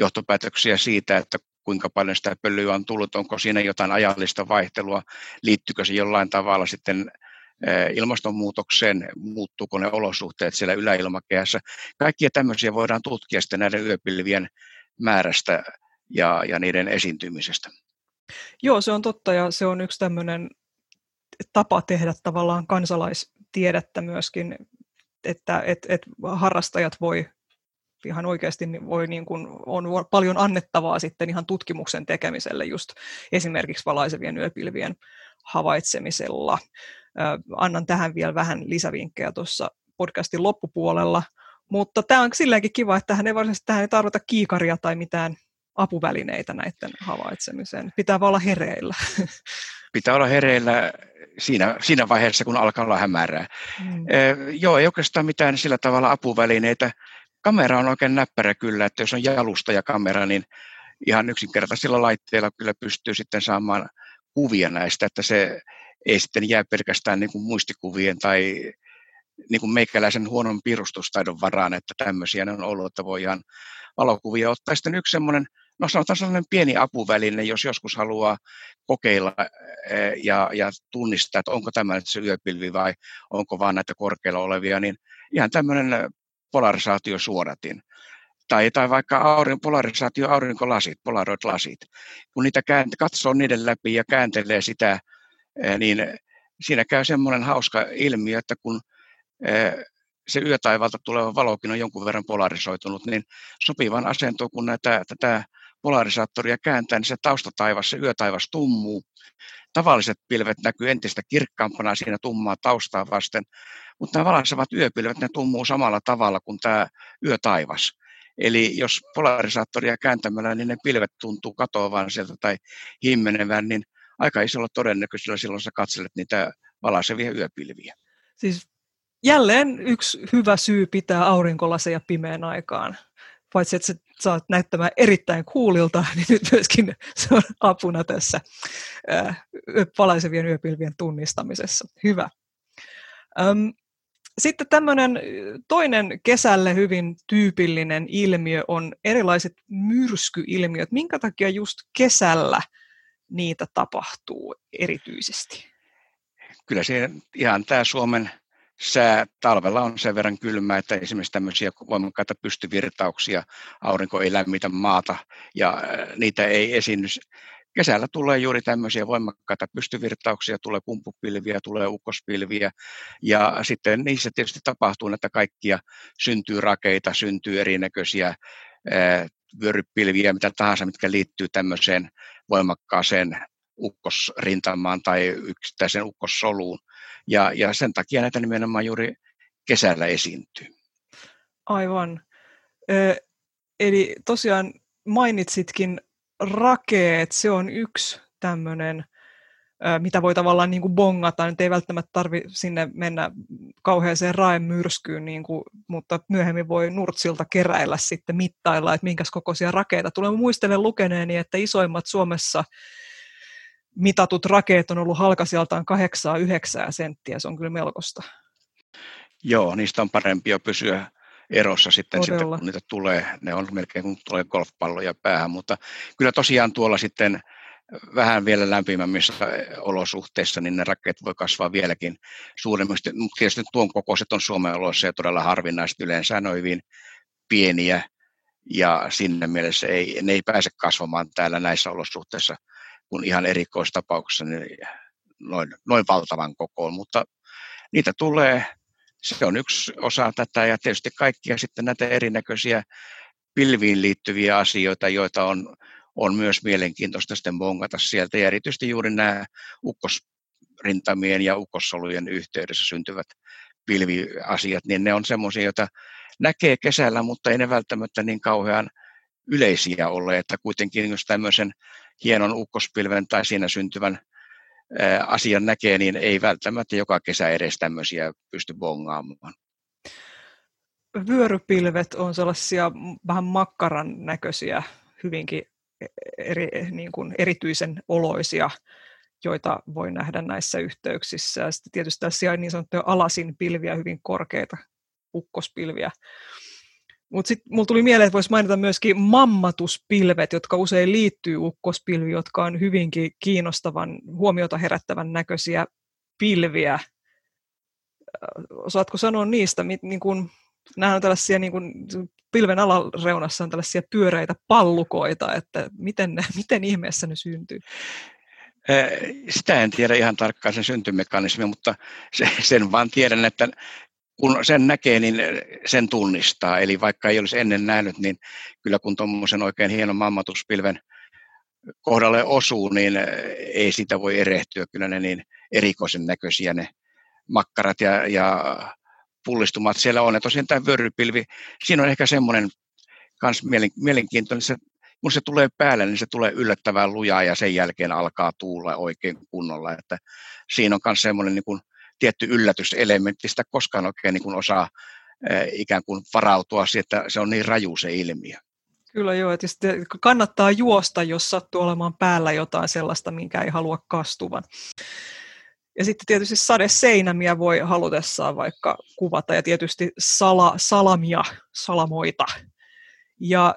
johtopäätöksiä siitä, että kuinka paljon sitä pölyä on tullut, onko siinä jotain ajallista vaihtelua, liittyykö se jollain tavalla sitten ilmastonmuutokseen, muuttuuko ne olosuhteet siellä yläilmakehässä. Kaikkia tämmöisiä voidaan tutkia sitten näiden yöpilvien määrästä ja, ja niiden esiintymisestä. Joo, se on totta ja se on yksi tämmöinen tapa tehdä tavallaan kansalaistiedettä myöskin, että et, et harrastajat voi ihan oikeasti voi niin kuin, on paljon annettavaa sitten ihan tutkimuksen tekemiselle just esimerkiksi valaisevien yöpilvien havaitsemisella. Annan tähän vielä vähän lisävinkkejä tuossa podcastin loppupuolella, mutta tämä on silleenkin kiva, että tähän ei varsinaisesti tähän ei tarvita kiikaria tai mitään apuvälineitä näiden havaitsemiseen. Pitää vaan olla hereillä. Pitää olla hereillä siinä, siinä vaiheessa, kun alkaa olla hämärää. Mm. Eh, joo, ei oikeastaan mitään sillä tavalla apuvälineitä. Kamera on oikein näppärä kyllä, että jos on jalusta ja kamera, niin ihan yksinkertaisilla laitteilla kyllä pystyy sitten saamaan kuvia näistä, että se ei sitten jää pelkästään niin kuin muistikuvien tai niin kuin meikäläisen huonon pirustustaidon varaan, että tämmöisiä ne on ollut, että voi ihan valokuvia ottaa. Sitten yksi semmoinen, no sanotaan sellainen pieni apuväline, jos joskus haluaa kokeilla ja, ja tunnistaa, että onko tämä nyt se yöpilvi vai onko vaan näitä korkeilla olevia, niin ihan tämmöinen polarisaatiosuodatin. Tai, tai vaikka aurin, polarisaatio aurinkolasit, polaroid-lasit. Kun niitä käänt, katsoo niiden läpi ja kääntelee sitä, niin siinä käy semmoinen hauska ilmiö, että kun se yötaivalta tuleva valokin on jonkun verran polarisoitunut, niin sopivan asentoon, kun näitä, tätä polarisaattoria kääntää, niin se taustataivas, se yötaivas tummuu. Tavalliset pilvet näkyy entistä kirkkaampana siinä tummaa taustaa vasten, mutta nämä valaisevat yöpilvet, ne tummuu samalla tavalla kuin tämä yötaivas. Eli jos polarisaattoria kääntämällä, niin ne pilvet tuntuu katoavan sieltä tai himmenevän, niin aika isolla todennäköisyydellä silloin sä katselet niitä valaisevia yöpilviä. Siis jälleen yksi hyvä syy pitää aurinkolaseja pimeän aikaan. Paitsi että saat näyttämään erittäin kuulilta, niin nyt myöskin se on apuna tässä ää, valaisevien yöpilvien tunnistamisessa. Hyvä. Sitten tämmöinen toinen kesälle hyvin tyypillinen ilmiö on erilaiset myrskyilmiöt. Minkä takia just kesällä niitä tapahtuu erityisesti? Kyllä se ihan tämä Suomen sää talvella on sen verran kylmä, että esimerkiksi tämmöisiä voimakkaita pystyvirtauksia, aurinko ei lämmitä maata ja niitä ei esiinny kesällä tulee juuri tämmöisiä voimakkaita pystyvirtauksia, tulee pumpupilviä, tulee ukkospilviä ja sitten niissä tietysti tapahtuu näitä kaikkia, syntyy rakeita, syntyy erinäköisiä vyörypilviä, mitä tahansa, mitkä liittyy tämmöiseen voimakkaaseen ukkosrintamaan tai yksittäisen ukkossoluun. Ja, ja sen takia näitä nimenomaan juuri kesällä esiintyy. Aivan. Ö, eli tosiaan mainitsitkin rakeet, se on yksi tämmöinen mitä voi tavallaan niin kuin bongata. Nyt ei välttämättä tarvi sinne mennä kauheaseen raemyrskyyn, niin kuin, mutta myöhemmin voi nurtsilta keräillä sitten mittailla, että minkä kokoisia rakeita tulee. Muistelen lukeneeni, että isoimmat Suomessa mitatut rakeet on ollut halkasijaltaan 8-9 senttiä. Se on kyllä melkoista. Joo, niistä on parempi jo pysyä erossa sitten, sitten kun niitä tulee. Ne on melkein kuin tulee golfpalloja päähän, mutta kyllä tosiaan tuolla sitten vähän vielä lämpimämmissä olosuhteissa, niin ne rakeet voi kasvaa vieläkin suuremmiksi. Mutta tietysti tuon kokoiset on Suomen oloissa ja todella harvinaiset yleensä, ne on hyvin pieniä ja sinne mielessä ei, ne ei pääse kasvamaan täällä näissä olosuhteissa kuin ihan erikoistapauksessa niin noin, noin valtavan kokoon, mutta niitä tulee. Se on yksi osa tätä ja tietysti kaikkia sitten näitä erinäköisiä pilviin liittyviä asioita, joita on, on myös mielenkiintoista sitten bongata sieltä. Ja erityisesti juuri nämä ukkosrintamien ja ukkossolujen yhteydessä syntyvät pilviasiat, niin ne on semmoisia, joita näkee kesällä, mutta ei ne välttämättä niin kauhean yleisiä ole, että kuitenkin jos tämmöisen hienon ukkospilven tai siinä syntyvän asian näkee, niin ei välttämättä joka kesä edes tämmöisiä pysty bongaamaan. Vyörypilvet on sellaisia vähän makkaran näköisiä, hyvinkin e, eri, niin kuin erityisen oloisia, joita voi nähdä näissä yhteyksissä. Sitten tietysti tässä niin sanottuja alasin pilviä, hyvin korkeita ukkospilviä. Mutta sitten mulla tuli mieleen, että voisi mainita myöskin mammatuspilvet, jotka usein liittyy ukkospilviin, jotka on hyvinkin kiinnostavan, huomiota herättävän näköisiä pilviä. Osaatko sanoa niistä, niin kun, nämä on tällaisia niin kun, pilven alareunassa on tällaisia pyöreitä pallukoita, että miten, ne, miten ihmeessä ne syntyy? Sitä en tiedä ihan tarkkaan sen syntymekanismi, mutta sen vaan tiedän, että kun sen näkee, niin sen tunnistaa. Eli vaikka ei olisi ennen nähnyt, niin kyllä kun tuommoisen oikein hienon mammatuspilven kohdalle osuu, niin ei sitä voi erehtyä. Kyllä ne niin erikoisen näköisiä ne makkarat ja, ja pullistumat siellä on. Ja tosiaan tämä vyörypilvi, siinä on ehkä semmoinen kans mielenkiintoinen, se, kun se tulee päälle, niin se tulee yllättävän lujaa ja sen jälkeen alkaa tuulla oikein kunnolla. Että siinä on myös semmoinen niin kuin tietty yllätyselementti, sitä koskaan oikein niin kuin osaa ikään kuin varautua siihen, että se on niin raju se ilmiö. Kyllä joo, että kannattaa juosta, jos sattuu olemaan päällä jotain sellaista, minkä ei halua kastuvan. Ja sitten tietysti sadeseinämiä voi halutessaan vaikka kuvata ja tietysti sala, salamia, salamoita. Ja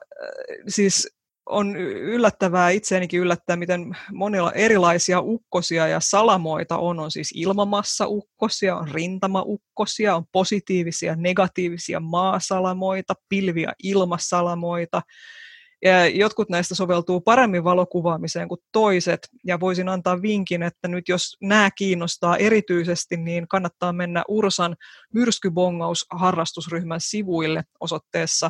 siis on yllättävää, itseänikin yllättää, miten monilla erilaisia ukkosia ja salamoita on. On siis ilmamassa-ukkosia, on rintama-ukkosia, on positiivisia, negatiivisia maasalamoita, pilviä ilmasalamoita. Ja jotkut näistä soveltuu paremmin valokuvaamiseen kuin toiset, ja voisin antaa vinkin, että nyt jos nämä kiinnostaa erityisesti, niin kannattaa mennä Ursan myrskybongaus-harrastusryhmän sivuille osoitteessa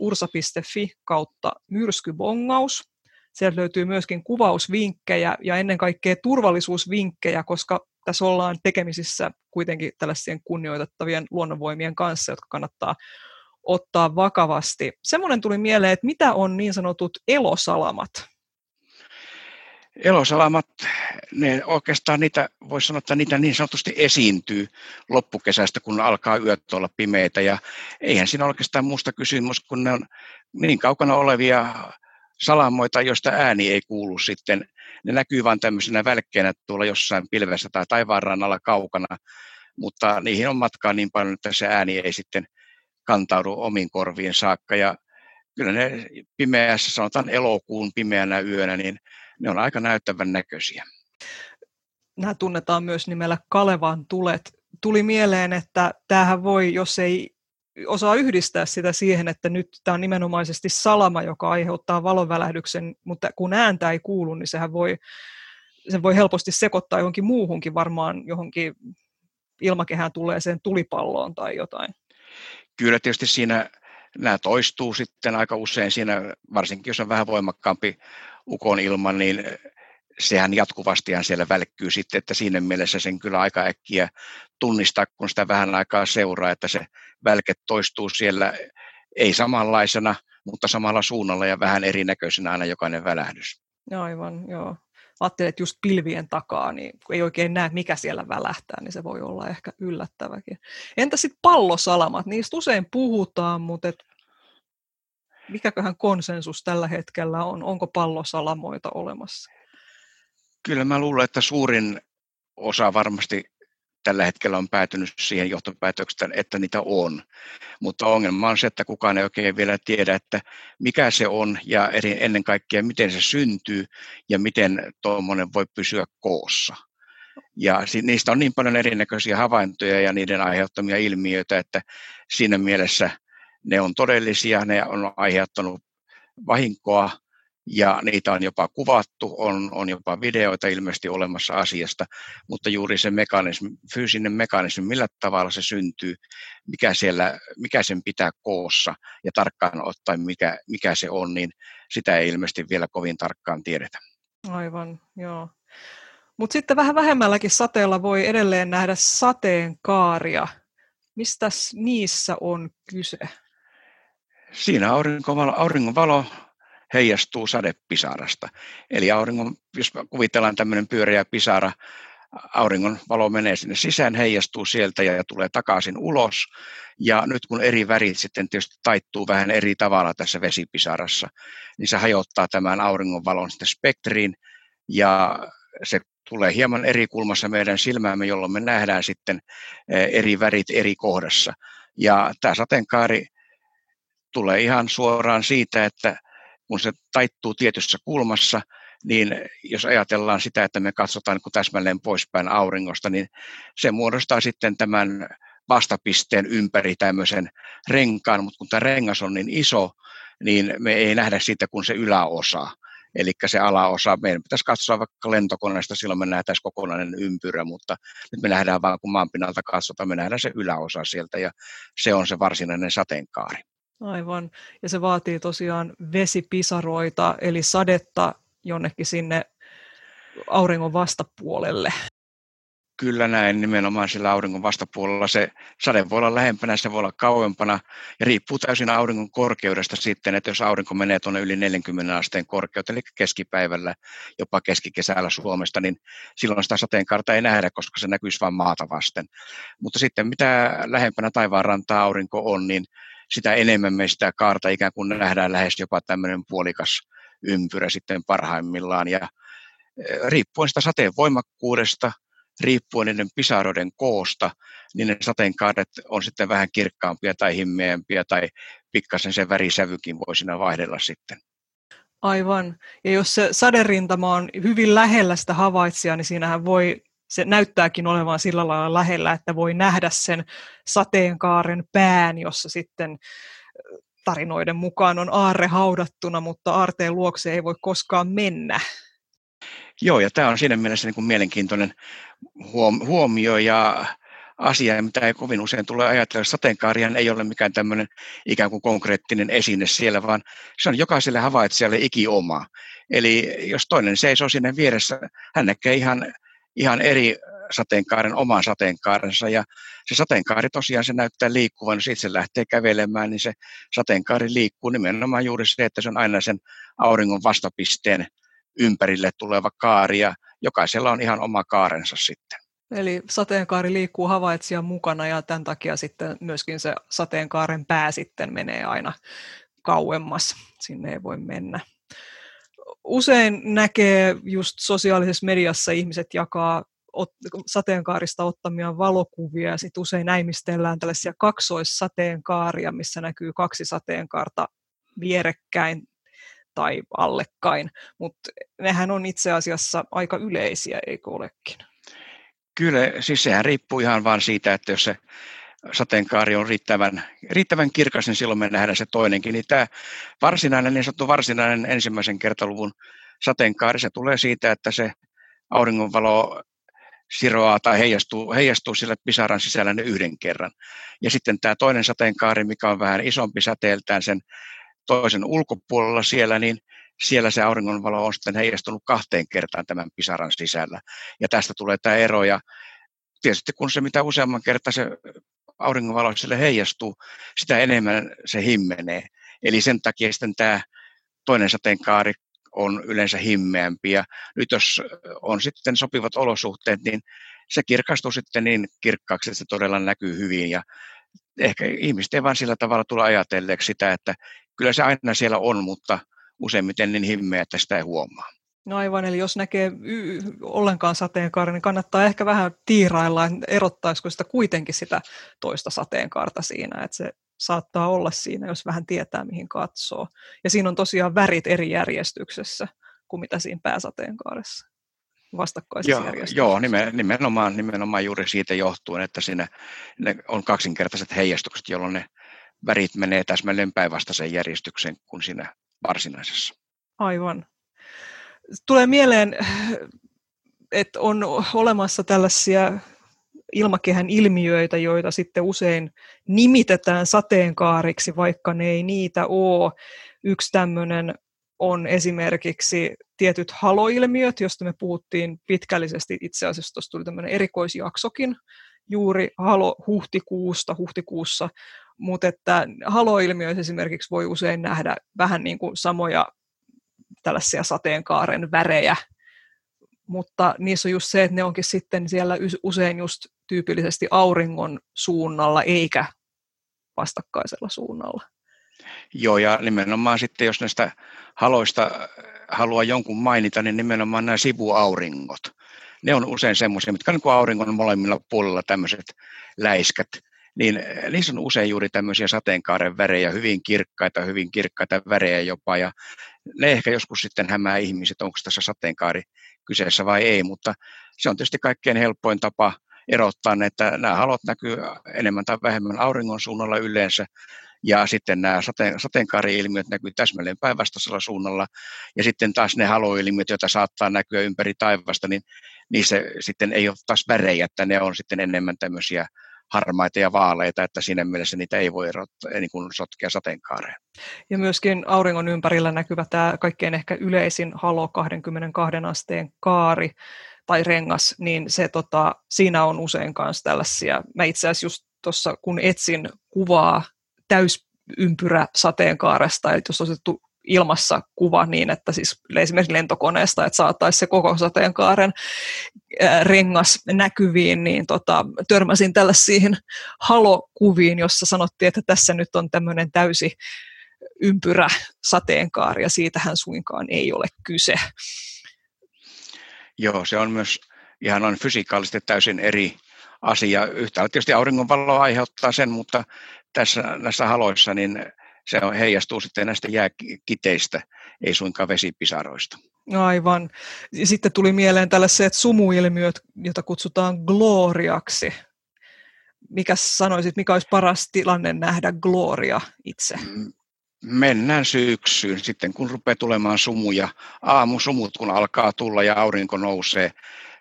ursa.fi kautta myrskybongaus. Sieltä löytyy myöskin kuvausvinkkejä ja ennen kaikkea turvallisuusvinkkejä, koska tässä ollaan tekemisissä kuitenkin tällaisien kunnioitettavien luonnonvoimien kanssa, jotka kannattaa ottaa vakavasti. Semmoinen tuli mieleen, että mitä on niin sanotut elosalamat? Elosalamat, ne oikeastaan niitä, voisi sanoa, että niitä niin sanotusti esiintyy loppukesästä, kun alkaa yöt olla pimeitä. Ja eihän siinä oikeastaan muusta kysymys, kun ne on niin kaukana olevia salamoita, joista ääni ei kuulu sitten. Ne näkyy vain tämmöisenä välkkeenä tuolla jossain pilvessä tai taivaan alla kaukana, mutta niihin on matkaa niin paljon, että se ääni ei sitten kantaudu omiin korviin saakka. Ja kyllä ne pimeässä, sanotaan elokuun pimeänä yönä, niin ne on aika näyttävän näköisiä. Nämä tunnetaan myös nimellä Kalevan tulet. Tuli mieleen, että tämähän voi, jos ei osaa yhdistää sitä siihen, että nyt tämä on nimenomaisesti salama, joka aiheuttaa valonvälähdyksen, mutta kun ääntä ei kuulu, niin sehän voi, sen voi helposti sekoittaa johonkin muuhunkin, varmaan johonkin ilmakehään tuleeseen tulipalloon tai jotain. Kyllä tietysti siinä nämä toistuu sitten aika usein siinä, varsinkin jos on vähän voimakkaampi ukon ilman, niin sehän jatkuvastihan siellä välkkyy sitten, että siinä mielessä sen kyllä aika äkkiä tunnistaa, kun sitä vähän aikaa seuraa, että se välke toistuu siellä ei samanlaisena, mutta samalla suunnalla ja vähän erinäköisenä aina jokainen välähdys. Aivan, joo. ajattelin, että just pilvien takaa, niin kun ei oikein näe, mikä siellä välähtää, niin se voi olla ehkä yllättäväkin. Entä sitten pallosalamat? Niistä usein puhutaan, mutta et mikäköhän konsensus tällä hetkellä on? Onko pallosalamoita olemassa? Kyllä mä luulen, että suurin osa varmasti tällä hetkellä on päätynyt siihen johtopäätökseen, että niitä on. Mutta ongelma on se, että kukaan ei oikein vielä tiedä, että mikä se on ja ennen kaikkea miten se syntyy ja miten tuommoinen voi pysyä koossa. Ja niistä on niin paljon erinäköisiä havaintoja ja niiden aiheuttamia ilmiöitä, että siinä mielessä ne on todellisia, ne on aiheuttanut vahinkoa ja niitä on jopa kuvattu, on, on jopa videoita ilmeisesti olemassa asiasta, mutta juuri se mekanismi, fyysinen mekanismi, millä tavalla se syntyy, mikä, siellä, mikä sen pitää koossa ja tarkkaan ottaen mikä, mikä se on, niin sitä ei ilmeisesti vielä kovin tarkkaan tiedetä. Aivan, joo. Mutta sitten vähän vähemmälläkin sateella voi edelleen nähdä sateenkaaria. Mistä niissä on kyse? Siinä aurinkovalo, auringonvalo heijastuu sadepisarasta. Eli auringon, jos kuvitellaan tämmöinen pyöreä pisara, auringon valo menee sinne sisään, heijastuu sieltä ja tulee takaisin ulos. Ja nyt kun eri värit sitten tietysti taittuu vähän eri tavalla tässä vesipisarassa, niin se hajottaa tämän auringon valon sitten spektriin ja se tulee hieman eri kulmassa meidän silmäämme, jolloin me nähdään sitten eh, eri värit eri kohdassa. Ja tämä sateenkaari tulee ihan suoraan siitä, että kun se taittuu tietyssä kulmassa, niin jos ajatellaan sitä, että me katsotaan niin täsmälleen poispäin auringosta, niin se muodostaa sitten tämän vastapisteen ympäri tämmöisen renkaan, mutta kun tämä rengas on niin iso, niin me ei nähdä siitä kuin se yläosa. Eli se alaosa, meidän pitäisi katsoa vaikka lentokoneesta, silloin me nähdään kokonainen ympyrä, mutta nyt me nähdään vain, kun maanpinnalta katsotaan, me nähdään se yläosa sieltä ja se on se varsinainen sateenkaari. Aivan. Ja se vaatii tosiaan vesipisaroita, eli sadetta jonnekin sinne auringon vastapuolelle. Kyllä näin, nimenomaan sillä auringon vastapuolella. Se sade voi olla lähempänä, se voi olla kauempana ja riippuu täysin auringon korkeudesta sitten, että jos aurinko menee tuonne yli 40 asteen korkeuteen, eli keskipäivällä, jopa keskikesällä Suomesta, niin silloin sitä sateenkaarta ei nähdä, koska se näkyisi vain maata vasten. Mutta sitten mitä lähempänä taivaanrantaa aurinko on, niin sitä enemmän me sitä kaarta ikään kuin nähdään lähes jopa tämmöinen puolikas ympyrä sitten parhaimmillaan. Ja riippuen sitä sateen voimakkuudesta, riippuen niiden pisaroiden koosta, niin ne sateenkaaret on sitten vähän kirkkaampia tai himmeämpiä tai pikkasen se värisävykin voi siinä vaihdella sitten. Aivan. Ja jos se saderintama on hyvin lähellä sitä havaitsijaa, niin siinähän voi se näyttääkin olevan sillä lailla lähellä, että voi nähdä sen sateenkaaren pään, jossa sitten tarinoiden mukaan on aarre haudattuna, mutta aarteen luokse ei voi koskaan mennä. Joo, ja tämä on siinä mielessä niin kuin mielenkiintoinen huomio ja asia, mitä ei kovin usein tule ajatella. Sateenkaarihan ei ole mikään tämmöinen ikään kuin konkreettinen esine siellä, vaan se on jokaiselle havaitsijalle ikioma. Eli jos toinen seisoo sinne vieressä, hän näkee ihan ihan eri sateenkaaren oman sateenkaarensa ja se sateenkaari tosiaan se näyttää liikkuvan, jos itse lähtee kävelemään, niin se sateenkaari liikkuu nimenomaan juuri se, että se on aina sen auringon vastapisteen ympärille tuleva kaari ja jokaisella on ihan oma kaarensa sitten. Eli sateenkaari liikkuu havaitsijan mukana ja tämän takia sitten myöskin se sateenkaaren pää sitten menee aina kauemmas. Sinne ei voi mennä usein näkee just sosiaalisessa mediassa ihmiset jakaa sateenkaarista ottamia valokuvia ja sitten usein näimistellään tällaisia kaksoissateenkaaria, missä näkyy kaksi sateenkaarta vierekkäin tai allekkain, mutta nehän on itse asiassa aika yleisiä, eikö olekin? Kyllä, siis sehän riippuu ihan vain siitä, että jos se sateenkaari on riittävän, riittävän kirkas, niin silloin me nähdään se toinenkin. Niin tämä varsinainen, niin sanottu varsinainen ensimmäisen kertaluvun sateenkaari, se tulee siitä, että se auringonvalo siroaa tai heijastuu, heijastuu sillä pisaran sisällä ne yhden kerran. Ja sitten tämä toinen sateenkaari, mikä on vähän isompi säteeltään sen toisen ulkopuolella siellä, niin siellä se auringonvalo on sitten heijastunut kahteen kertaan tämän pisaran sisällä. Ja tästä tulee tämä ero. Ja tietysti kun se mitä useamman kertaa se auringonvalo sille heijastuu, sitä enemmän se himmenee. Eli sen takia sitten tämä toinen sateenkaari on yleensä himmeämpi. Ja nyt jos on sitten sopivat olosuhteet, niin se kirkastuu sitten niin kirkkaaksi, että se todella näkyy hyvin. Ja ehkä ihmiset ei vaan sillä tavalla tule ajatelleeksi sitä, että kyllä se aina siellä on, mutta useimmiten niin himmeä, että sitä ei huomaa. No aivan, eli jos näkee y- ollenkaan sateenkaaren, niin kannattaa ehkä vähän tiirailla, että erottaisiko sitä kuitenkin sitä toista sateenkaarta siinä, että se saattaa olla siinä, jos vähän tietää, mihin katsoo. Ja siinä on tosiaan värit eri järjestyksessä kuin mitä siinä pääsateenkaaressa vastakkaisessa joo, järjestyksessä. Joo, nimenomaan, nimenomaan juuri siitä johtuen, että siinä ne on kaksinkertaiset heijastukset, jolloin ne värit menee täsmälleen päinvastaiseen järjestykseen kuin siinä varsinaisessa. Aivan. Tulee mieleen, että on olemassa tällaisia ilmakehän ilmiöitä, joita sitten usein nimitetään sateenkaariksi, vaikka ne ei niitä ole. Yksi tämmöinen on esimerkiksi tietyt haloilmiöt, joista me puhuttiin pitkällisesti. Itse asiassa tuossa tuli tämmöinen erikoisjaksokin juuri halo huhtikuusta, huhtikuussa, mutta että haloilmiöissä esimerkiksi voi usein nähdä vähän niin kuin samoja tällaisia sateenkaaren värejä, mutta niissä on just se, että ne onkin sitten siellä usein just tyypillisesti auringon suunnalla eikä vastakkaisella suunnalla. Joo, ja nimenomaan sitten, jos näistä haloista haluaa jonkun mainita, niin nimenomaan nämä sivuauringot. Ne on usein semmoisia, mitkä on niin kuin auringon molemmilla puolilla tämmöiset läiskät, niin niissä on usein juuri tämmöisiä sateenkaaren värejä, hyvin kirkkaita, hyvin kirkkaita värejä jopa, ja ne ehkä joskus sitten hämää ihmiset, onko tässä sateenkaari kyseessä vai ei, mutta se on tietysti kaikkein helpoin tapa erottaa, että nämä halot näkyy enemmän tai vähemmän auringon suunnalla yleensä, ja sitten nämä sateen, sateenkaari-ilmiöt näkyy täsmälleen päinvastaisella suunnalla, ja sitten taas ne haloilmiöt, joita saattaa näkyä ympäri taivasta, niin niissä sitten ei ole taas värejä, että ne on sitten enemmän tämmöisiä harmaita ja vaaleita, että siinä mielessä niitä ei voi erottaa, niin kuin sotkea sateenkaareen. Ja myöskin auringon ympärillä näkyvä tämä kaikkein ehkä yleisin halo 22 asteen kaari tai rengas, niin se, tota, siinä on usein myös tällaisia, mä itse asiassa just tuossa kun etsin kuvaa täysympyrä sateenkaaresta, että jos on otettu ilmassa kuva niin, että siis esimerkiksi lentokoneesta, että saataisiin se koko sateenkaaren rengas näkyviin, niin tota, törmäsin tällaisiin halokuviin, jossa sanottiin, että tässä nyt on tämmöinen täysi ympyrä sateenkaari, ja siitähän suinkaan ei ole kyse. Joo, se on myös ihan on fysikaalisesti täysin eri asia. Yhtäällä tietysti auringonvalo aiheuttaa sen, mutta tässä näissä haloissa niin se heijastuu sitten näistä jääkiteistä, ei suinkaan vesipisaroista. Aivan. Sitten tuli mieleen tällaiset sumuilmiöt, joita kutsutaan gloriaksi. Mikä sanoisit, mikä olisi paras tilanne nähdä gloria itse? Mm, mennään syksyyn sitten, kun rupeaa tulemaan sumuja. Aamusumut, kun alkaa tulla ja aurinko nousee,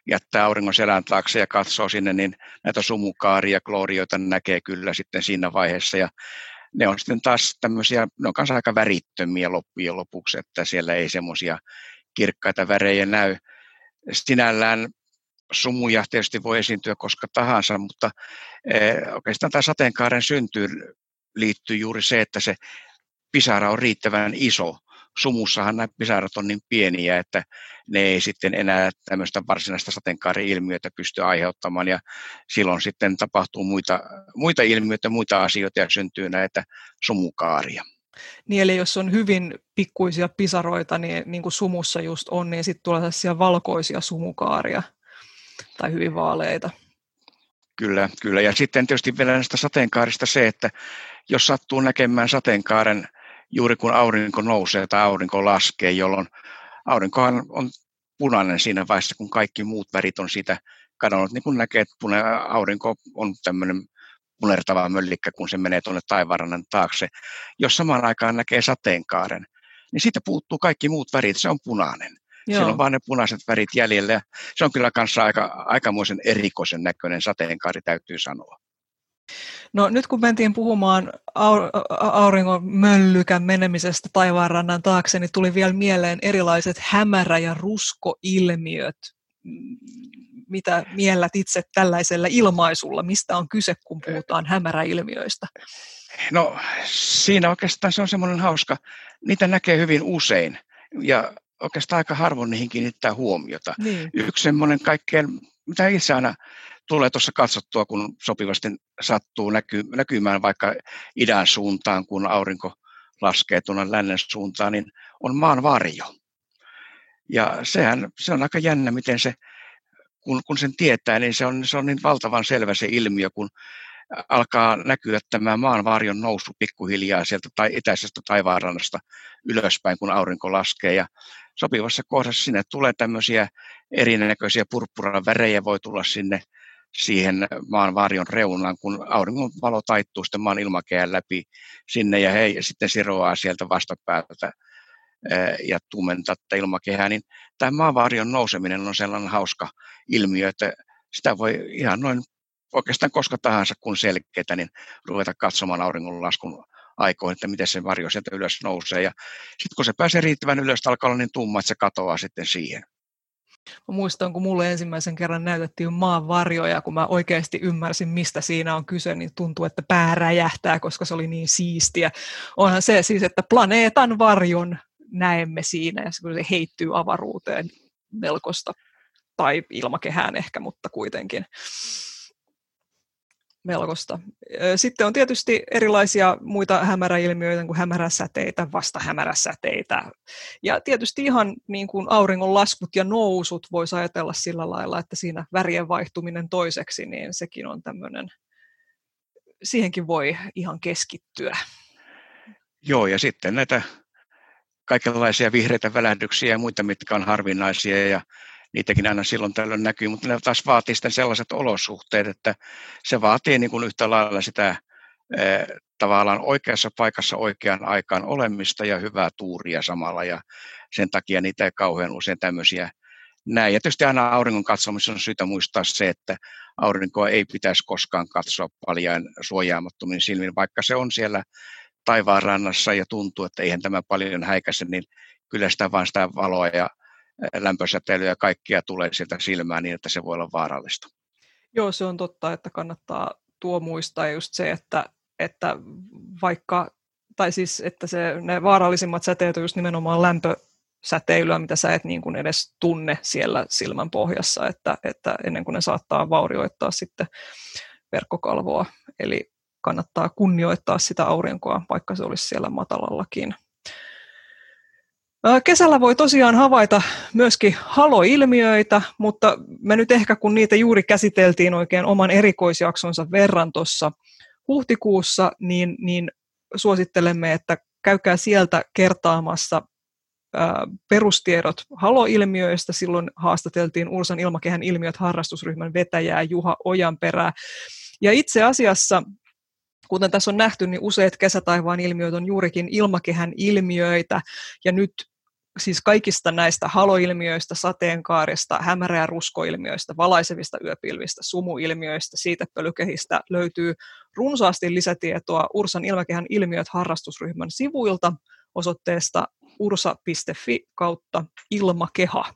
jättää auringon selän taakse ja katsoo sinne, niin näitä sumukaaria, glorioita näkee kyllä sitten siinä vaiheessa. Ja ne on sitten taas tämmöisiä, ne on kanssa aika värittömiä loppujen lopuksi, että siellä ei semmoisia kirkkaita värejä näy. Sinällään sumuja tietysti voi esiintyä koska tahansa, mutta eh, oikeastaan tämä sateenkaaren syntyyn liittyy juuri se, että se pisara on riittävän iso. Sumussahan nämä pisarat on niin pieniä, että ne ei sitten enää tämmöistä varsinaista sateenkaari-ilmiötä pysty aiheuttamaan ja silloin sitten tapahtuu muita, muita ilmiöitä, muita asioita ja syntyy näitä sumukaaria. Niin eli jos on hyvin pikkuisia pisaroita, niin, niin kuin sumussa just on, niin sitten tulee sellaisia valkoisia sumukaaria tai hyvin vaaleita. Kyllä, kyllä. Ja sitten tietysti vielä näistä sateenkaarista se, että jos sattuu näkemään sateenkaaren juuri kun aurinko nousee tai aurinko laskee, jolloin aurinkohan on punainen siinä vaiheessa, kun kaikki muut värit on siitä kadonnut. Niin kuin näkee, että aurinko on tämmöinen punertava möllikkä, kun se menee tuonne taivaanrannan taakse. Jos samaan aikaan näkee sateenkaaren, niin siitä puuttuu kaikki muut värit, se on punainen. Joo. Siellä on vain ne punaiset värit jäljellä se on kyllä kanssa aika, aikamoisen erikoisen näköinen sateenkaari, täytyy sanoa. No nyt kun mentiin puhumaan auringon möllykän menemisestä taivaanrannan taakse, niin tuli vielä mieleen erilaiset hämärä- ja ruskoilmiöt. Mitä miellät itse tällaisella ilmaisulla? Mistä on kyse, kun puhutaan hämäräilmiöistä? No siinä oikeastaan se on semmoinen hauska. Niitä näkee hyvin usein. Ja oikeastaan aika harvoin niihin kiinnittää huomiota. Niin. Yksi semmoinen kaikkein, mitä itse aina tulee tuossa katsottua, kun sopivasti sattuu näky, näkymään vaikka idän suuntaan, kun aurinko laskee tuonne lännen suuntaan, niin on maan varjo. Ja sehän, se on aika jännä, miten se, kun, kun sen tietää, niin se on, se on niin valtavan selvä se ilmiö, kun alkaa näkyä tämä maan varjon nousu pikkuhiljaa sieltä tai itäisestä taivaanrannasta ylöspäin, kun aurinko laskee. Ja sopivassa kohdassa sinne tulee tämmöisiä erinäköisiä purppuran värejä, voi tulla sinne siihen maan varjon reunaan, kun auringon valo taittuu sitten maan ilmakehän läpi sinne ja he sitten siroaa sieltä vastapäätä ja tumentaa tätä ilmakehää, niin tämä maanvarjon nouseminen on sellainen hauska ilmiö, että sitä voi ihan noin oikeastaan koska tahansa kun selkeitä, niin ruveta katsomaan auringonlaskun aikoihin, että miten se varjo sieltä ylös nousee. Ja sitten kun se pääsee riittävän ylös, alkaa olla niin tumma, että se katoaa sitten siihen. Mä muistan, kun mulle ensimmäisen kerran näytettiin maan varjoja, kun mä oikeasti ymmärsin, mistä siinä on kyse, niin tuntuu, että pää räjähtää, koska se oli niin siistiä. Onhan se siis, että planeetan varjon näemme siinä, ja se heittyy avaruuteen melkoista, tai ilmakehään ehkä, mutta kuitenkin melkoista. Sitten on tietysti erilaisia muita hämäräilmiöitä, kuin hämäräsäteitä, vastahämäräsäteitä. Ja tietysti ihan niin kuin auringon laskut ja nousut voisi ajatella sillä lailla, että siinä värien vaihtuminen toiseksi, niin sekin on tämmöinen, siihenkin voi ihan keskittyä. Joo, ja sitten näitä kaikenlaisia vihreitä välähdyksiä ja muita, mitkä on harvinaisia ja niitäkin aina silloin tällöin näkyy, mutta ne taas vaatii sitten sellaiset olosuhteet, että se vaatii niin kuin yhtä lailla sitä tavallaan oikeassa paikassa oikeaan aikaan olemista ja hyvää tuuria samalla ja sen takia niitä ei kauhean usein tämmöisiä näin. Ja tietysti aina auringon katsomissa on syytä muistaa se, että aurinkoa ei pitäisi koskaan katsoa paljon suojaamattomin silmin, vaikka se on siellä taivaanrannassa ja tuntuu, että eihän tämä paljon häikäise, niin kyllä sitä vaan sitä valoa ja lämpösäteilyä ja kaikkia tulee sieltä silmään niin, että se voi olla vaarallista. Joo, se on totta, että kannattaa tuo muistaa just se, että, että vaikka, tai siis, että se, ne vaarallisimmat säteet on just nimenomaan lämpösäteilyä, mitä sä et niin kuin edes tunne siellä silmän pohjassa, että, että ennen kuin ne saattaa vaurioittaa sitten verkkokalvoa. Eli kannattaa kunnioittaa sitä aurinkoa, vaikka se olisi siellä matalallakin. Kesällä voi tosiaan havaita myöskin haloilmiöitä, mutta me nyt ehkä kun niitä juuri käsiteltiin oikein oman erikoisjaksonsa verran tuossa huhtikuussa, niin, niin suosittelemme, että käykää sieltä kertaamassa perustiedot haloilmiöistä. Silloin haastateltiin Ursan ilmakehän ilmiöt harrastusryhmän vetäjää Juha Ojanperää. Ja itse asiassa kuten tässä on nähty, niin useat kesätaivaan ilmiöt on juurikin ilmakehän ilmiöitä, ja nyt siis kaikista näistä haloilmiöistä, sateenkaarista, hämärä- ja ruskoilmiöistä, valaisevista yöpilvistä, sumuilmiöistä, siitepölykehistä löytyy runsaasti lisätietoa Ursan ilmakehän ilmiöt harrastusryhmän sivuilta osoitteesta ursa.fi kautta ilmakeha.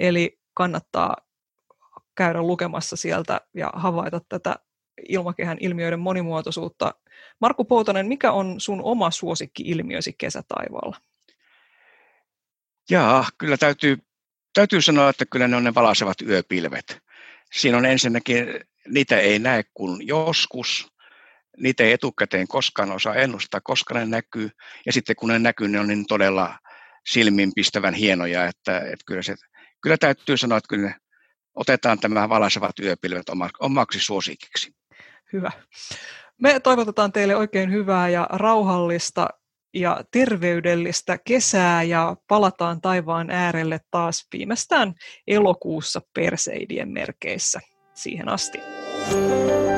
Eli kannattaa käydä lukemassa sieltä ja havaita tätä ilmakehän ilmiöiden monimuotoisuutta. Markku Poutonen, mikä on sun oma suosikki-ilmiösi kesätaivaalla? Jaa, kyllä täytyy, täytyy sanoa, että kyllä ne on ne valasevat yöpilvet. Siinä on ensinnäkin, niitä ei näe kuin joskus, niitä ei etukäteen koskaan osaa ennustaa, koska ne näkyy, ja sitten kun ne näkyy, ne on niin todella silmiinpistävän hienoja, että, että kyllä, se, kyllä täytyy sanoa, että kyllä ne otetaan tämä valasevat yöpilvet omaksi suosikiksi. Hyvä. Me toivotetaan teille oikein hyvää ja rauhallista ja terveydellistä kesää ja palataan taivaan äärelle taas viimeistään elokuussa Perseidien merkeissä. Siihen asti. thank you